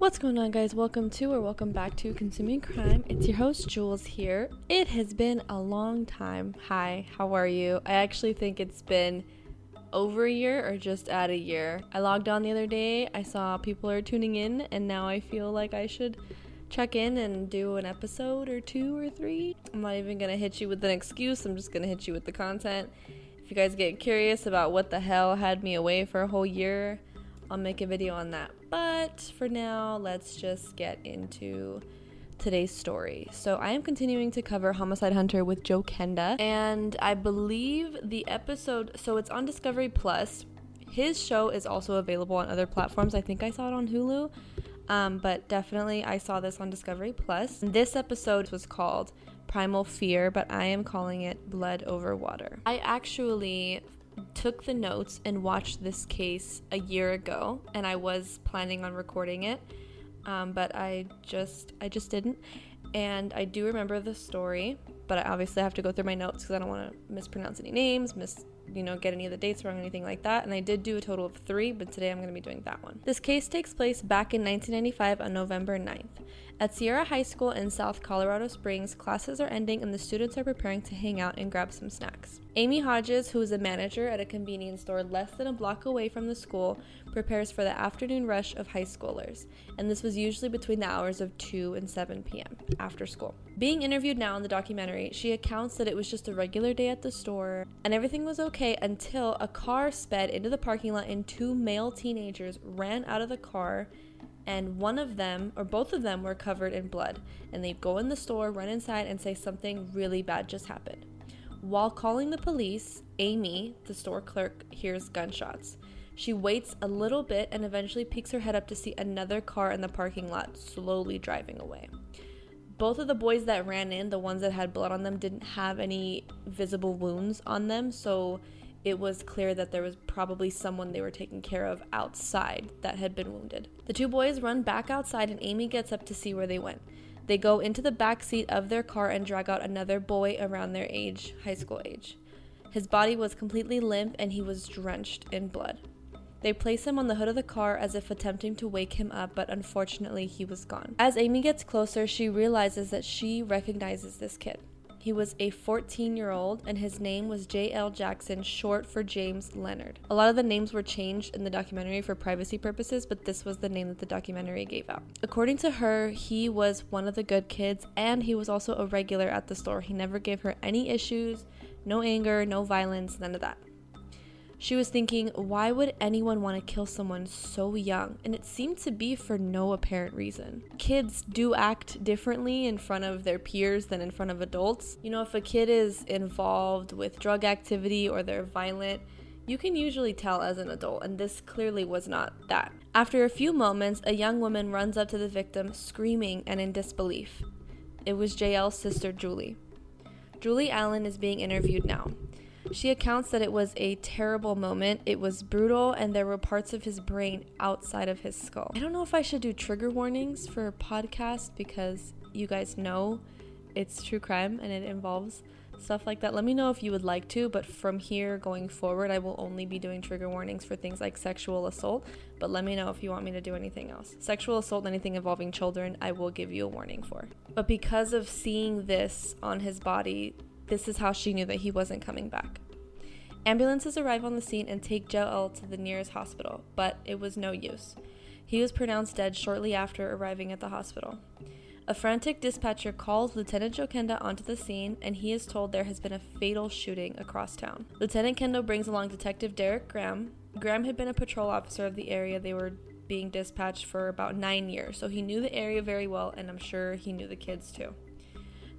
What's going on, guys? Welcome to or welcome back to Consuming Crime. It's your host, Jules, here. It has been a long time. Hi, how are you? I actually think it's been over a year or just at a year. I logged on the other day, I saw people are tuning in, and now I feel like I should check in and do an episode or two or three. I'm not even gonna hit you with an excuse, I'm just gonna hit you with the content. If you guys get curious about what the hell had me away for a whole year, I'll make a video on that. But for now, let's just get into today's story. So I am continuing to cover Homicide Hunter with Joe Kenda, and I believe the episode so it's on Discovery Plus. His show is also available on other platforms. I think I saw it on Hulu. Um, but definitely I saw this on Discovery Plus. This episode was called Primal Fear, but I am calling it Blood Over Water. I actually took the notes and watched this case a year ago, and I was planning on recording it, um, but I just I just didn't. And I do remember the story, but I obviously have to go through my notes because I don't want to mispronounce any names, miss you know, get any of the dates wrong, or anything like that. And I did do a total of three, but today I'm going to be doing that one. This case takes place back in 1995 on November 9th. At Sierra High School in South Colorado Springs, classes are ending and the students are preparing to hang out and grab some snacks. Amy Hodges, who is a manager at a convenience store less than a block away from the school, prepares for the afternoon rush of high schoolers, and this was usually between the hours of 2 and 7 p.m. after school. Being interviewed now in the documentary, she accounts that it was just a regular day at the store and everything was okay until a car sped into the parking lot and two male teenagers ran out of the car and one of them or both of them were covered in blood and they go in the store run inside and say something really bad just happened while calling the police amy the store clerk hears gunshots she waits a little bit and eventually peeks her head up to see another car in the parking lot slowly driving away both of the boys that ran in the ones that had blood on them didn't have any visible wounds on them so it was clear that there was probably someone they were taking care of outside that had been wounded. The two boys run back outside and Amy gets up to see where they went. They go into the back seat of their car and drag out another boy around their age, high school age. His body was completely limp and he was drenched in blood. They place him on the hood of the car as if attempting to wake him up, but unfortunately he was gone. As Amy gets closer, she realizes that she recognizes this kid. He was a 14 year old, and his name was J.L. Jackson, short for James Leonard. A lot of the names were changed in the documentary for privacy purposes, but this was the name that the documentary gave out. According to her, he was one of the good kids, and he was also a regular at the store. He never gave her any issues, no anger, no violence, none of that. She was thinking, why would anyone want to kill someone so young? And it seemed to be for no apparent reason. Kids do act differently in front of their peers than in front of adults. You know, if a kid is involved with drug activity or they're violent, you can usually tell as an adult, and this clearly was not that. After a few moments, a young woman runs up to the victim, screaming and in disbelief. It was JL's sister, Julie. Julie Allen is being interviewed now. She accounts that it was a terrible moment. It was brutal, and there were parts of his brain outside of his skull. I don't know if I should do trigger warnings for a podcast because you guys know it's true crime and it involves stuff like that. Let me know if you would like to, but from here going forward, I will only be doing trigger warnings for things like sexual assault. But let me know if you want me to do anything else. Sexual assault, anything involving children, I will give you a warning for. But because of seeing this on his body, this is how she knew that he wasn't coming back. Ambulances arrive on the scene and take JL to the nearest hospital, but it was no use. He was pronounced dead shortly after arriving at the hospital. A frantic dispatcher calls Lieutenant Joe Kenda onto the scene, and he is told there has been a fatal shooting across town. Lieutenant Kenda brings along Detective Derek Graham. Graham had been a patrol officer of the area they were being dispatched for about nine years, so he knew the area very well, and I'm sure he knew the kids too.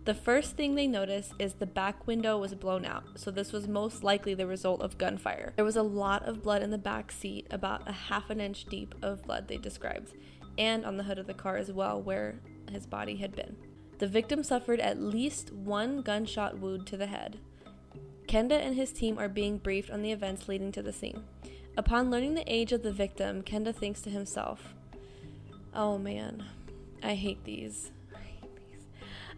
The first thing they noticed is the back window was blown out, so this was most likely the result of gunfire. There was a lot of blood in the back seat, about a half an inch deep of blood, they described, and on the hood of the car as well, where his body had been. The victim suffered at least one gunshot wound to the head. Kenda and his team are being briefed on the events leading to the scene. Upon learning the age of the victim, Kenda thinks to himself, Oh man, I hate these.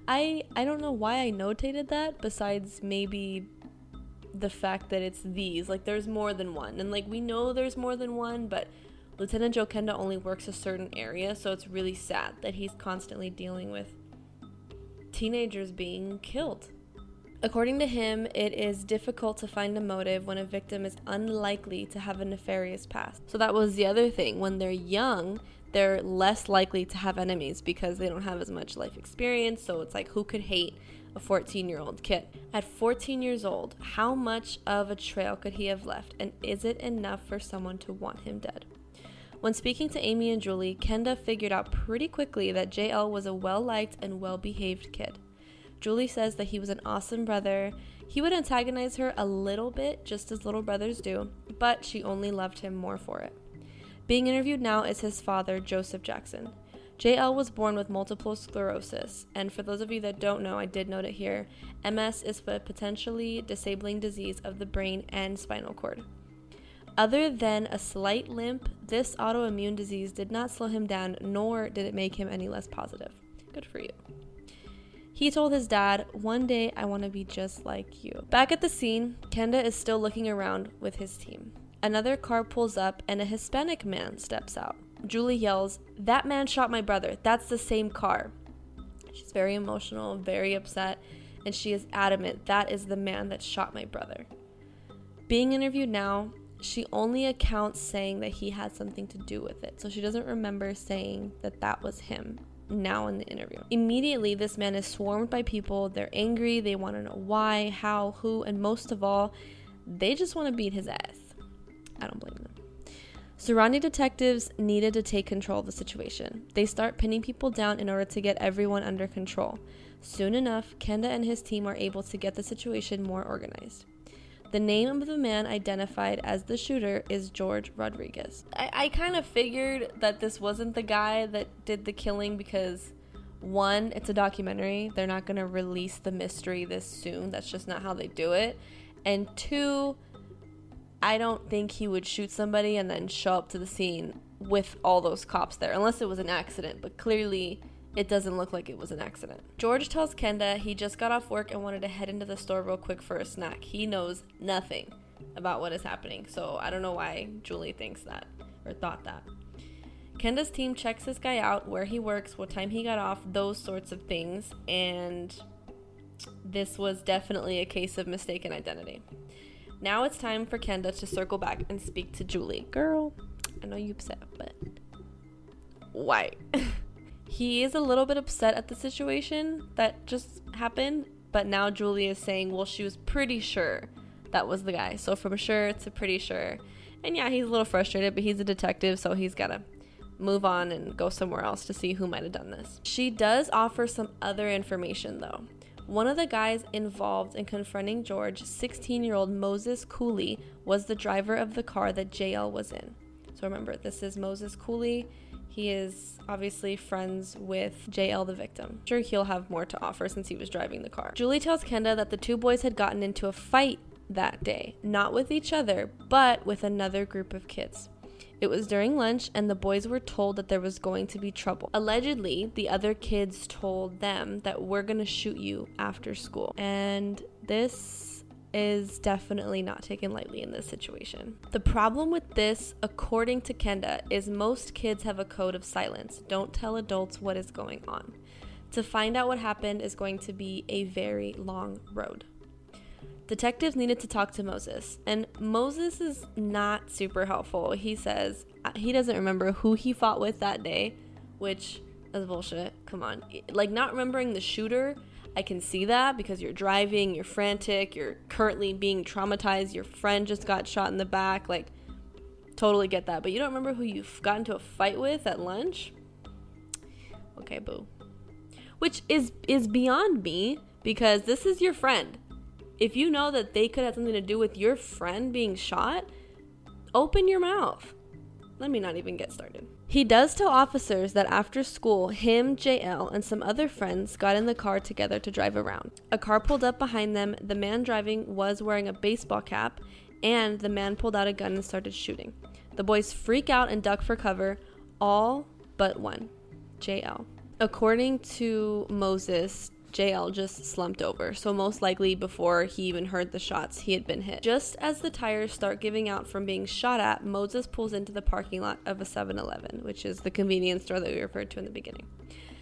I I don't know why I notated that besides maybe the fact that it's these. Like there's more than one. And like we know there's more than one, but Lieutenant Joe Kenda only works a certain area, so it's really sad that he's constantly dealing with teenagers being killed. According to him, it is difficult to find a motive when a victim is unlikely to have a nefarious past. So that was the other thing. When they're young, they're less likely to have enemies because they don't have as much life experience. So it's like, who could hate a 14 year old kid? At 14 years old, how much of a trail could he have left? And is it enough for someone to want him dead? When speaking to Amy and Julie, Kenda figured out pretty quickly that JL was a well liked and well behaved kid. Julie says that he was an awesome brother. He would antagonize her a little bit, just as little brothers do, but she only loved him more for it. Being interviewed now is his father, Joseph Jackson. JL was born with multiple sclerosis, and for those of you that don't know, I did note it here MS is a potentially disabling disease of the brain and spinal cord. Other than a slight limp, this autoimmune disease did not slow him down, nor did it make him any less positive. Good for you. He told his dad, One day I want to be just like you. Back at the scene, Kenda is still looking around with his team. Another car pulls up and a Hispanic man steps out. Julie yells, That man shot my brother. That's the same car. She's very emotional, very upset, and she is adamant that is the man that shot my brother. Being interviewed now, she only accounts saying that he had something to do with it. So she doesn't remember saying that that was him now in the interview. Immediately, this man is swarmed by people. They're angry. They want to know why, how, who, and most of all, they just want to beat his ass. Surrounding detectives needed to take control of the situation. They start pinning people down in order to get everyone under control. Soon enough, Kenda and his team are able to get the situation more organized. The name of the man identified as the shooter is George Rodriguez. I, I kind of figured that this wasn't the guy that did the killing because, one, it's a documentary. They're not going to release the mystery this soon. That's just not how they do it. And two, I don't think he would shoot somebody and then show up to the scene with all those cops there, unless it was an accident. But clearly, it doesn't look like it was an accident. George tells Kenda he just got off work and wanted to head into the store real quick for a snack. He knows nothing about what is happening, so I don't know why Julie thinks that or thought that. Kenda's team checks this guy out, where he works, what time he got off, those sorts of things, and this was definitely a case of mistaken identity. Now it's time for Kenda to circle back and speak to Julie. Girl, I know you upset, but why? he is a little bit upset at the situation that just happened, but now Julie is saying, well, she was pretty sure that was the guy. So from sure to pretty sure. And yeah, he's a little frustrated, but he's a detective, so he's got to move on and go somewhere else to see who might have done this. She does offer some other information though. One of the guys involved in confronting George, 16 year old Moses Cooley, was the driver of the car that JL was in. So remember, this is Moses Cooley. He is obviously friends with JL, the victim. Sure, he'll have more to offer since he was driving the car. Julie tells Kenda that the two boys had gotten into a fight that day, not with each other, but with another group of kids. It was during lunch, and the boys were told that there was going to be trouble. Allegedly, the other kids told them that we're to shoot you after school. And this is definitely not taken lightly in this situation. The problem with this, according to Kenda, is most kids have a code of silence. Don't tell adults what is going on. To find out what happened is going to be a very long road. Detectives needed to talk to Moses, and Moses is not super helpful. He says uh, he doesn't remember who he fought with that day, which is bullshit. Come on. Like, not remembering the shooter I can see that because you're driving, you're frantic, you're currently being traumatized, your friend just got shot in the back. Like, totally get that. But you don't remember who you've got into a fight with at lunch? Okay, boo. Which is is beyond me because this is your friend. If you know that they could have something to do with your friend being shot, open your mouth. Let me not even get started. He does tell officers that after school, him, JL, and some other friends got in the car together to drive around. A car pulled up behind them. The man driving was wearing a baseball cap, and the man pulled out a gun and started shooting. The boys freak out and duck for cover, all but one, JL. According to Moses, JL just slumped over, so most likely before he even heard the shots, he had been hit. Just as the tires start giving out from being shot at, Moses pulls into the parking lot of a 7 Eleven, which is the convenience store that we referred to in the beginning.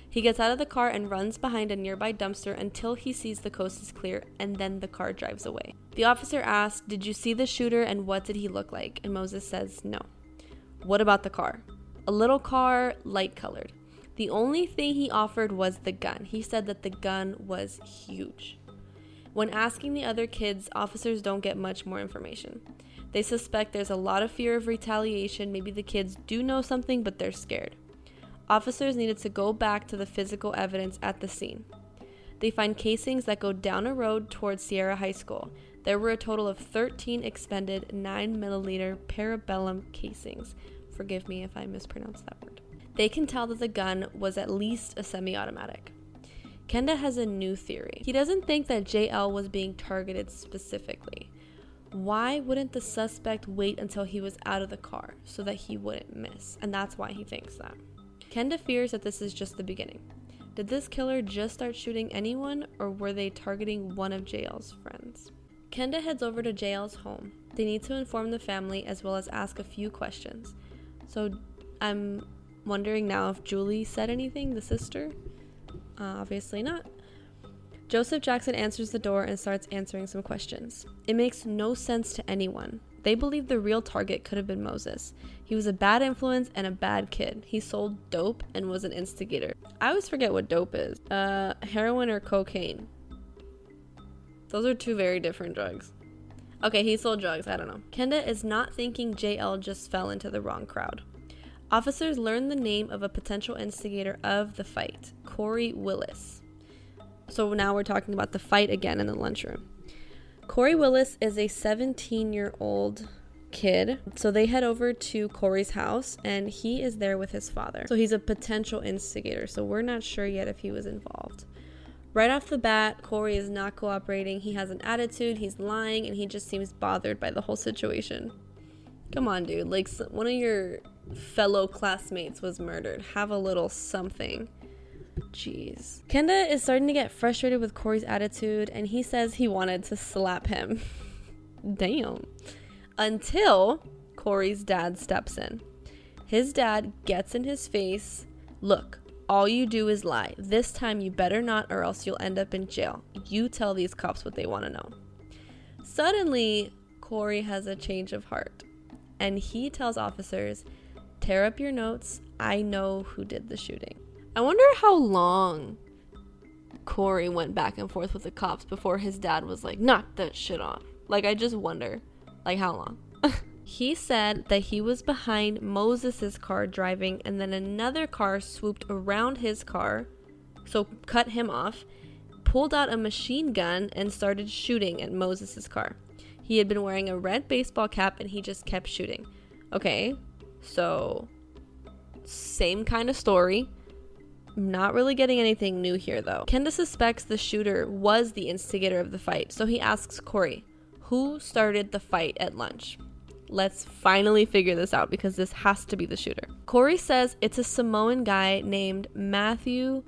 He gets out of the car and runs behind a nearby dumpster until he sees the coast is clear, and then the car drives away. The officer asks, Did you see the shooter and what did he look like? And Moses says, No. What about the car? A little car, light colored. The only thing he offered was the gun. He said that the gun was huge. When asking the other kids, officers don't get much more information. They suspect there's a lot of fear of retaliation. Maybe the kids do know something, but they're scared. Officers needed to go back to the physical evidence at the scene. They find casings that go down a road towards Sierra High School. There were a total of 13 expended 9 millimeter parabellum casings. Forgive me if I mispronounced that word. They can tell that the gun was at least a semi automatic. Kenda has a new theory. He doesn't think that JL was being targeted specifically. Why wouldn't the suspect wait until he was out of the car so that he wouldn't miss? And that's why he thinks that. Kenda fears that this is just the beginning. Did this killer just start shooting anyone, or were they targeting one of JL's friends? Kenda heads over to JL's home. They need to inform the family as well as ask a few questions. So I'm wondering now if Julie said anything, the sister? Uh, obviously not. Joseph Jackson answers the door and starts answering some questions. It makes no sense to anyone. They believe the real target could have been Moses. He was a bad influence and a bad kid. He sold dope and was an instigator. I always forget what dope is. Uh, heroin or cocaine. Those are two very different drugs. Okay, he sold drugs. I don't know. Kenda is not thinking JL just fell into the wrong crowd. Officers learn the name of a potential instigator of the fight, Corey Willis. So now we're talking about the fight again in the lunchroom. Corey Willis is a 17 year old kid. So they head over to Corey's house and he is there with his father. So he's a potential instigator. So we're not sure yet if he was involved. Right off the bat, Corey is not cooperating. He has an attitude, he's lying, and he just seems bothered by the whole situation. Come on, dude. Like, one of your fellow classmates was murdered. Have a little something. Jeez. Kenda is starting to get frustrated with Corey's attitude, and he says he wanted to slap him. Damn. Until Corey's dad steps in. His dad gets in his face. Look, all you do is lie. This time you better not, or else you'll end up in jail. You tell these cops what they want to know. Suddenly, Corey has a change of heart, and he tells officers, Tear up your notes. I know who did the shooting. I wonder how long Corey went back and forth with the cops before his dad was like, knock that shit off. Like, I just wonder, like, how long? He said that he was behind Moses's car driving and then another car swooped around his car, so cut him off, pulled out a machine gun and started shooting at Moses's car. He had been wearing a red baseball cap and he just kept shooting. Okay. So same kind of story. Not really getting anything new here though. Kenda suspects the shooter was the instigator of the fight, so he asks Corey, who started the fight at lunch? Let's finally figure this out because this has to be the shooter. Corey says it's a Samoan guy named Matthew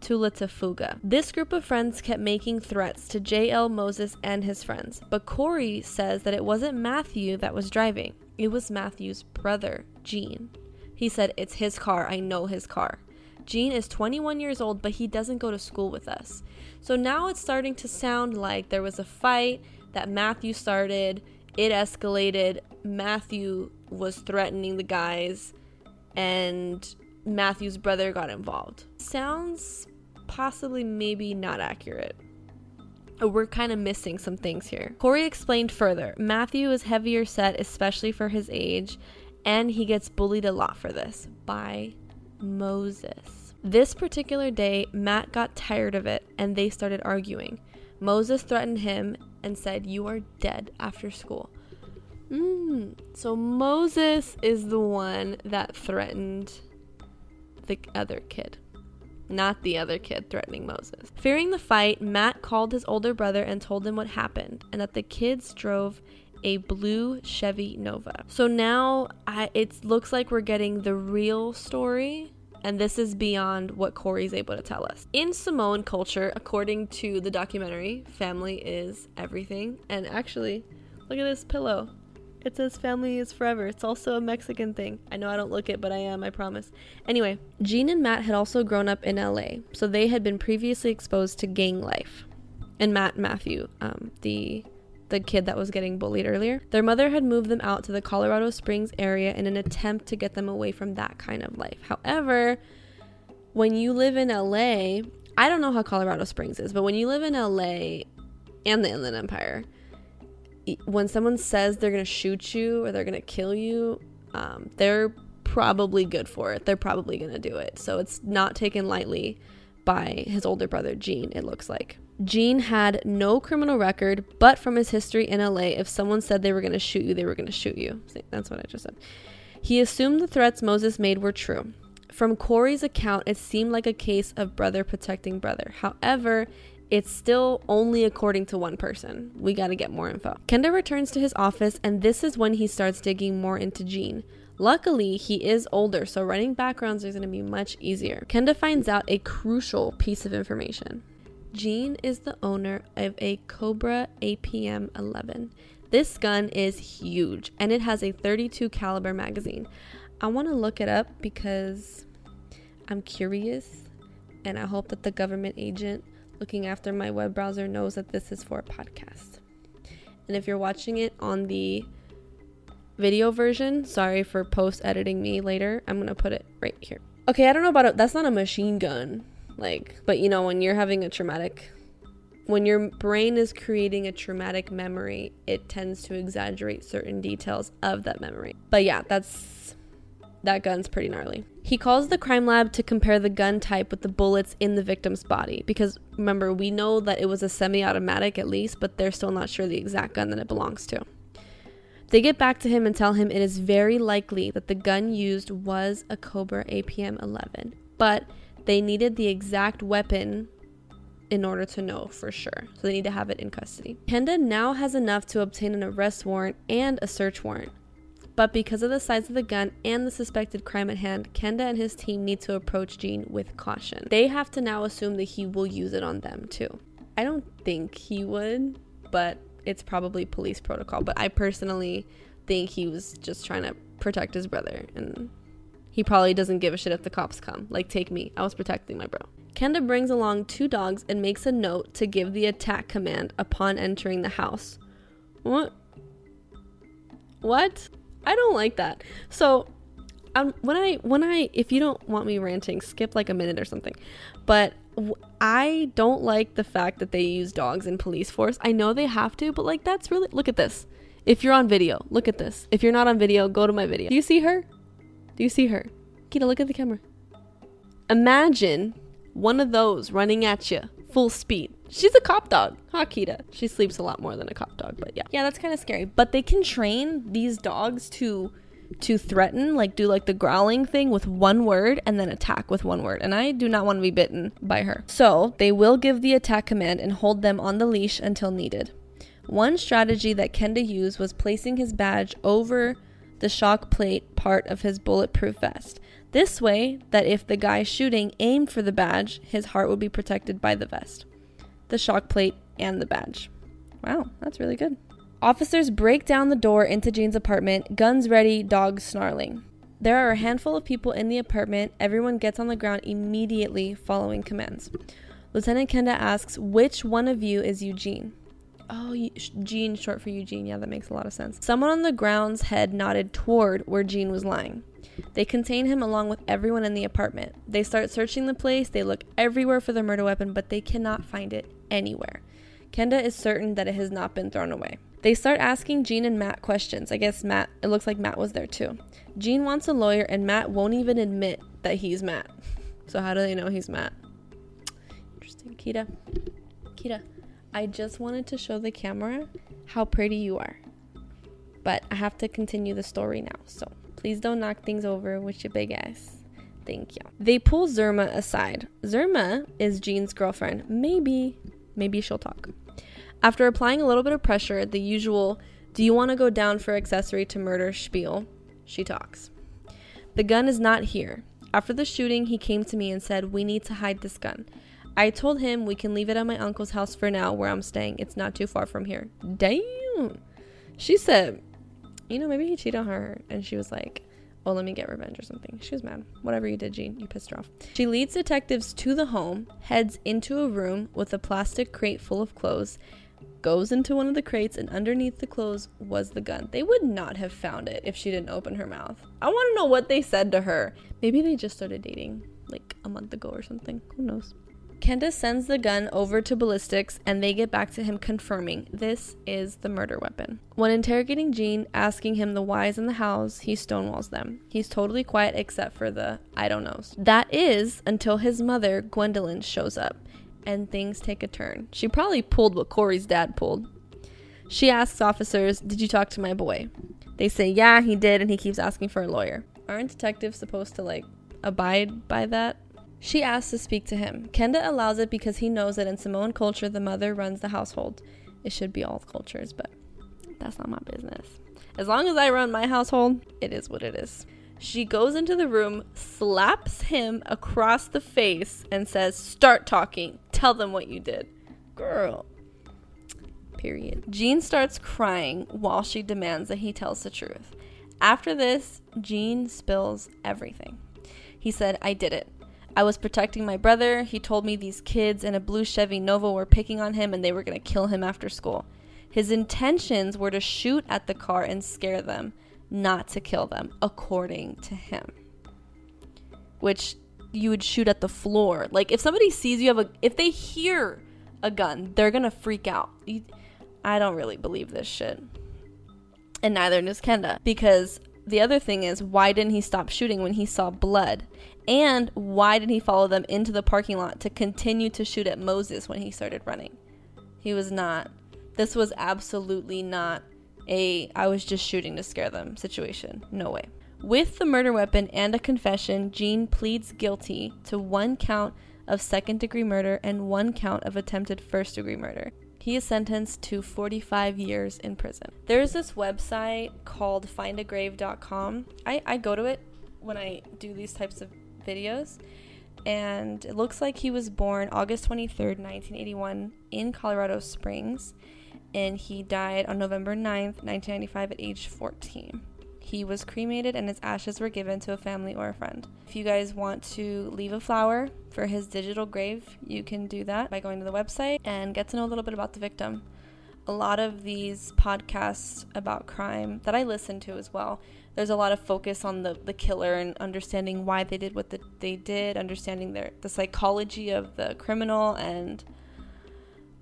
Tulatafuga. This group of friends kept making threats to JL Moses and his friends, but Corey says that it wasn't Matthew that was driving. It was Matthew's brother, Gene. He said, It's his car. I know his car. Gene is 21 years old, but he doesn't go to school with us. So now it's starting to sound like there was a fight that Matthew started it escalated. Matthew was threatening the guys, and Matthew's brother got involved. Sounds possibly maybe not accurate. We're kind of missing some things here. Corey explained further Matthew is heavier set, especially for his age, and he gets bullied a lot for this by Moses. This particular day, Matt got tired of it and they started arguing. Moses threatened him and said, You are dead after school. Mm, so Moses is the one that threatened the other kid, not the other kid threatening Moses. Fearing the fight, Matt called his older brother and told him what happened and that the kids drove a blue Chevy Nova. So now it looks like we're getting the real story And this is beyond what Corey's able to tell us. In Samoan culture, according to the documentary, family is everything. And actually, look at this pillow. It says family is forever. It's also a Mexican thing. I know I don't look it, but I am, I promise. Anyway, Gene and Matt had also grown up in LA, so they had been previously exposed to gang life. And Matt Matthew, um, the the kid that was getting bullied earlier. Their mother had moved them out to the Colorado Springs area in an attempt to get them away from that kind of life. However, when you live in LA, I don't know how Colorado Springs is, but when you live in LA and the Inland Empire, when someone says they're to shoot you or they're to kill you, um, they're probably good for it. They're probably to do it. So it's not taken lightly by his older brother, Gene, it looks like. Gene had no criminal record, but from his history in LA, if someone said they were going to shoot you, they were going to shoot you. That's what I just said. He assumed the threats Moses made were true. From Corey's account, it seemed like a case of brother protecting brother. However, it's still only according to one person. We got to get more info. Kenda returns to his office, and this is when he starts digging more into Gene. Luckily, he is older, so running backgrounds is to be much easier. Kenda finds out a crucial piece of information. Gene is the owner of a Cobra APM 11. This gun is huge and it has a 32 caliber magazine. I want to look it up because I'm curious and I hope that the government agent looking after my web browser knows that this is for a podcast. And if you're watching it on the video version, sorry for post editing me later. I'm going to put it right here. Okay, I don't know about it. That's not a machine gun. Like, but you know, when you're having a traumatic, when your brain is creating a traumatic memory, it tends to exaggerate certain details of that memory. But yeah, that's that gun's pretty gnarly. He calls the crime lab to compare the gun type with the bullets in the victim's body because remember, we know that it was a semi automatic at least, but they're still not sure the exact gun that it belongs to. They get back to him and tell him it is very likely that the gun used was a Cobra APM 11, but they needed the exact weapon in order to know for sure. So they need to have it in custody. Kenda now has enough to obtain an arrest warrant and a search warrant. But because of the size of the gun and the suspected crime at hand, Kenda and his team need to approach Gene with caution. They have to now assume that he will use it on them too. I don't think he would, but it's probably police protocol. But I personally think he was just trying to protect his brother and he probably doesn't give a shit if the cops come. Like, take me. I was protecting my bro. Kenda brings along two dogs and makes a note to give the attack command upon entering the house. What? What? I don't like that. So, um, when I when I if you don't want me ranting, skip like a minute or something. But I don't like the fact that they use dogs in police force. I know they have to, but like that's really look at this. If you're on video, look at this. If you're not on video, go to my video. Do you see her? Do you see her? Kita, look at the camera. Imagine one of those running at you full speed. She's a cop dog, huh, She sleeps a lot more than a cop dog, but yeah. Yeah, that's kind of scary. But they can train these dogs to to threaten, like do like the growling thing with one word and then attack with one word. And I do not want to be bitten by her. So they will give the attack command and hold them on the leash until needed. One strategy that Kenda used was placing his badge over the shock plate part of his bulletproof vest. This way, that if the guy shooting aimed for the badge, his heart would be protected by the vest, the shock plate, and the badge. Wow, that's really good. Officers break down the door into Gene's apartment, guns ready, dogs snarling. There are a handful of people in the apartment. Everyone gets on the ground immediately following commands. Lieutenant Kenda asks, Which one of you is Eugene? Oh, Gene, short for Eugene. Yeah, that makes a lot of sense. Someone on the ground's head nodded toward where Gene was lying. They contain him along with everyone in the apartment. They start searching the place. They look everywhere for the murder weapon, but they cannot find it anywhere. Kenda is certain that it has not been thrown away. They start asking Gene and Matt questions. I guess Matt, it looks like Matt was there too. Gene wants a lawyer, and Matt won't even admit that he's Matt. So, how do they know he's Matt? Interesting. Kita. Kita. I just wanted to show the camera how pretty you are. But I have to continue the story now, so please don't knock things over with your big ass. Thank you. They pull Zerma aside. Zerma is Gene's girlfriend. Maybe, maybe she'll talk. After applying a little bit of pressure, the usual, do you want to go down for accessory to murder spiel, she talks. The gun is not here. After the shooting, he came to me and said, We need to hide this gun. I told him we can leave it at my uncle's house for now where I'm staying. It's not too far from here. Damn. She said, You know, maybe he cheated on her. And she was like, Oh, let me get revenge or something. She was mad. Whatever you did, Gene, you pissed her off. She leads detectives to the home, heads into a room with a plastic crate full of clothes, goes into one of the crates, and underneath the clothes was the gun. They would not have found it if she didn't open her mouth. I want to know what they said to her. Maybe they just started dating like a month ago or something. Who knows? Kenda sends the gun over to ballistics and they get back to him confirming this is the murder weapon. When interrogating Gene, asking him the whys and the hows, he stonewalls them. He's totally quiet except for the I don't knows. That is until his mother, Gwendolyn, shows up and things take a turn. She probably pulled what Corey's dad pulled. She asks officers, Did you talk to my boy? They say, Yeah, he did, and he keeps asking for a lawyer. Aren't detectives supposed to, like, abide by that? She asks to speak to him. Kenda allows it because he knows that in Samoan culture, the mother runs the household. It should be all cultures, but that's not my business. As long as I run my household, it is what it is. She goes into the room, slaps him across the face, and says, Start talking. Tell them what you did. Girl. Period. Gene starts crying while she demands that he tells the truth. After this, Gene spills everything. He said, I did it. I was protecting my brother. He told me these kids in a blue Chevy Nova were picking on him and they were going to kill him after school. His intentions were to shoot at the car and scare them, not to kill them, according to him. Which you would shoot at the floor. Like if somebody sees you have a if they hear a gun, they're going to freak out. I don't really believe this shit. And neither does Kenda because the other thing is why didn't he stop shooting when he saw blood? And why did he follow them into the parking lot to continue to shoot at Moses when he started running? He was not. This was absolutely not a I was just shooting to scare them situation. No way. With the murder weapon and a confession, Gene pleads guilty to one count of second degree murder and one count of attempted first degree murder. He is sentenced to 45 years in prison. There's this website called findagrave.com. I, I go to it when I do these types of videos. And it looks like he was born August 23rd, 1981, in Colorado Springs. And he died on November 9th, 1995, at age 14. He was cremated and his ashes were given to a family or a friend. If you guys want to leave a flower for his digital grave, you can do that by going to the website and get to know a little bit about the victim. A lot of these podcasts about crime that I listen to as well, there's a lot of focus on the, the killer and understanding why they did what the, they did, understanding their the psychology of the criminal, and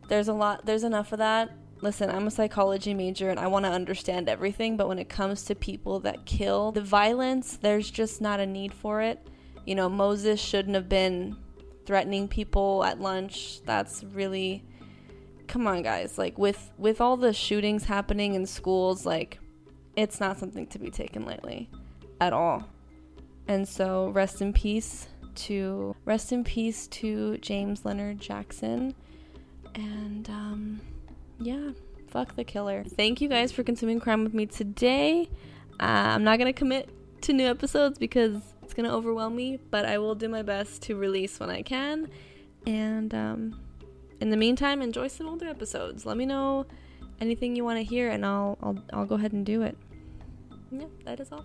there's a lot. There's enough of that. Listen, I'm a psychology major and I want to understand everything, but when it comes to people that kill, the violence, there's just not a need for it. You know, Moses shouldn't have been threatening people at lunch. That's really come on guys. Like with with all the shootings happening in schools, like it's not something to be taken lightly at all. And so, rest in peace to rest in peace to James Leonard Jackson. And um, yeah, fuck the killer. Thank you guys for consuming crime with me today. Uh, I'm not gonna commit to new episodes because it's gonna overwhelm me, but I will do my best to release when I can. And um, in the meantime, enjoy some older episodes. Let me know anything you want to hear, and I'll I'll I'll go ahead and do it. Yeah, that is all.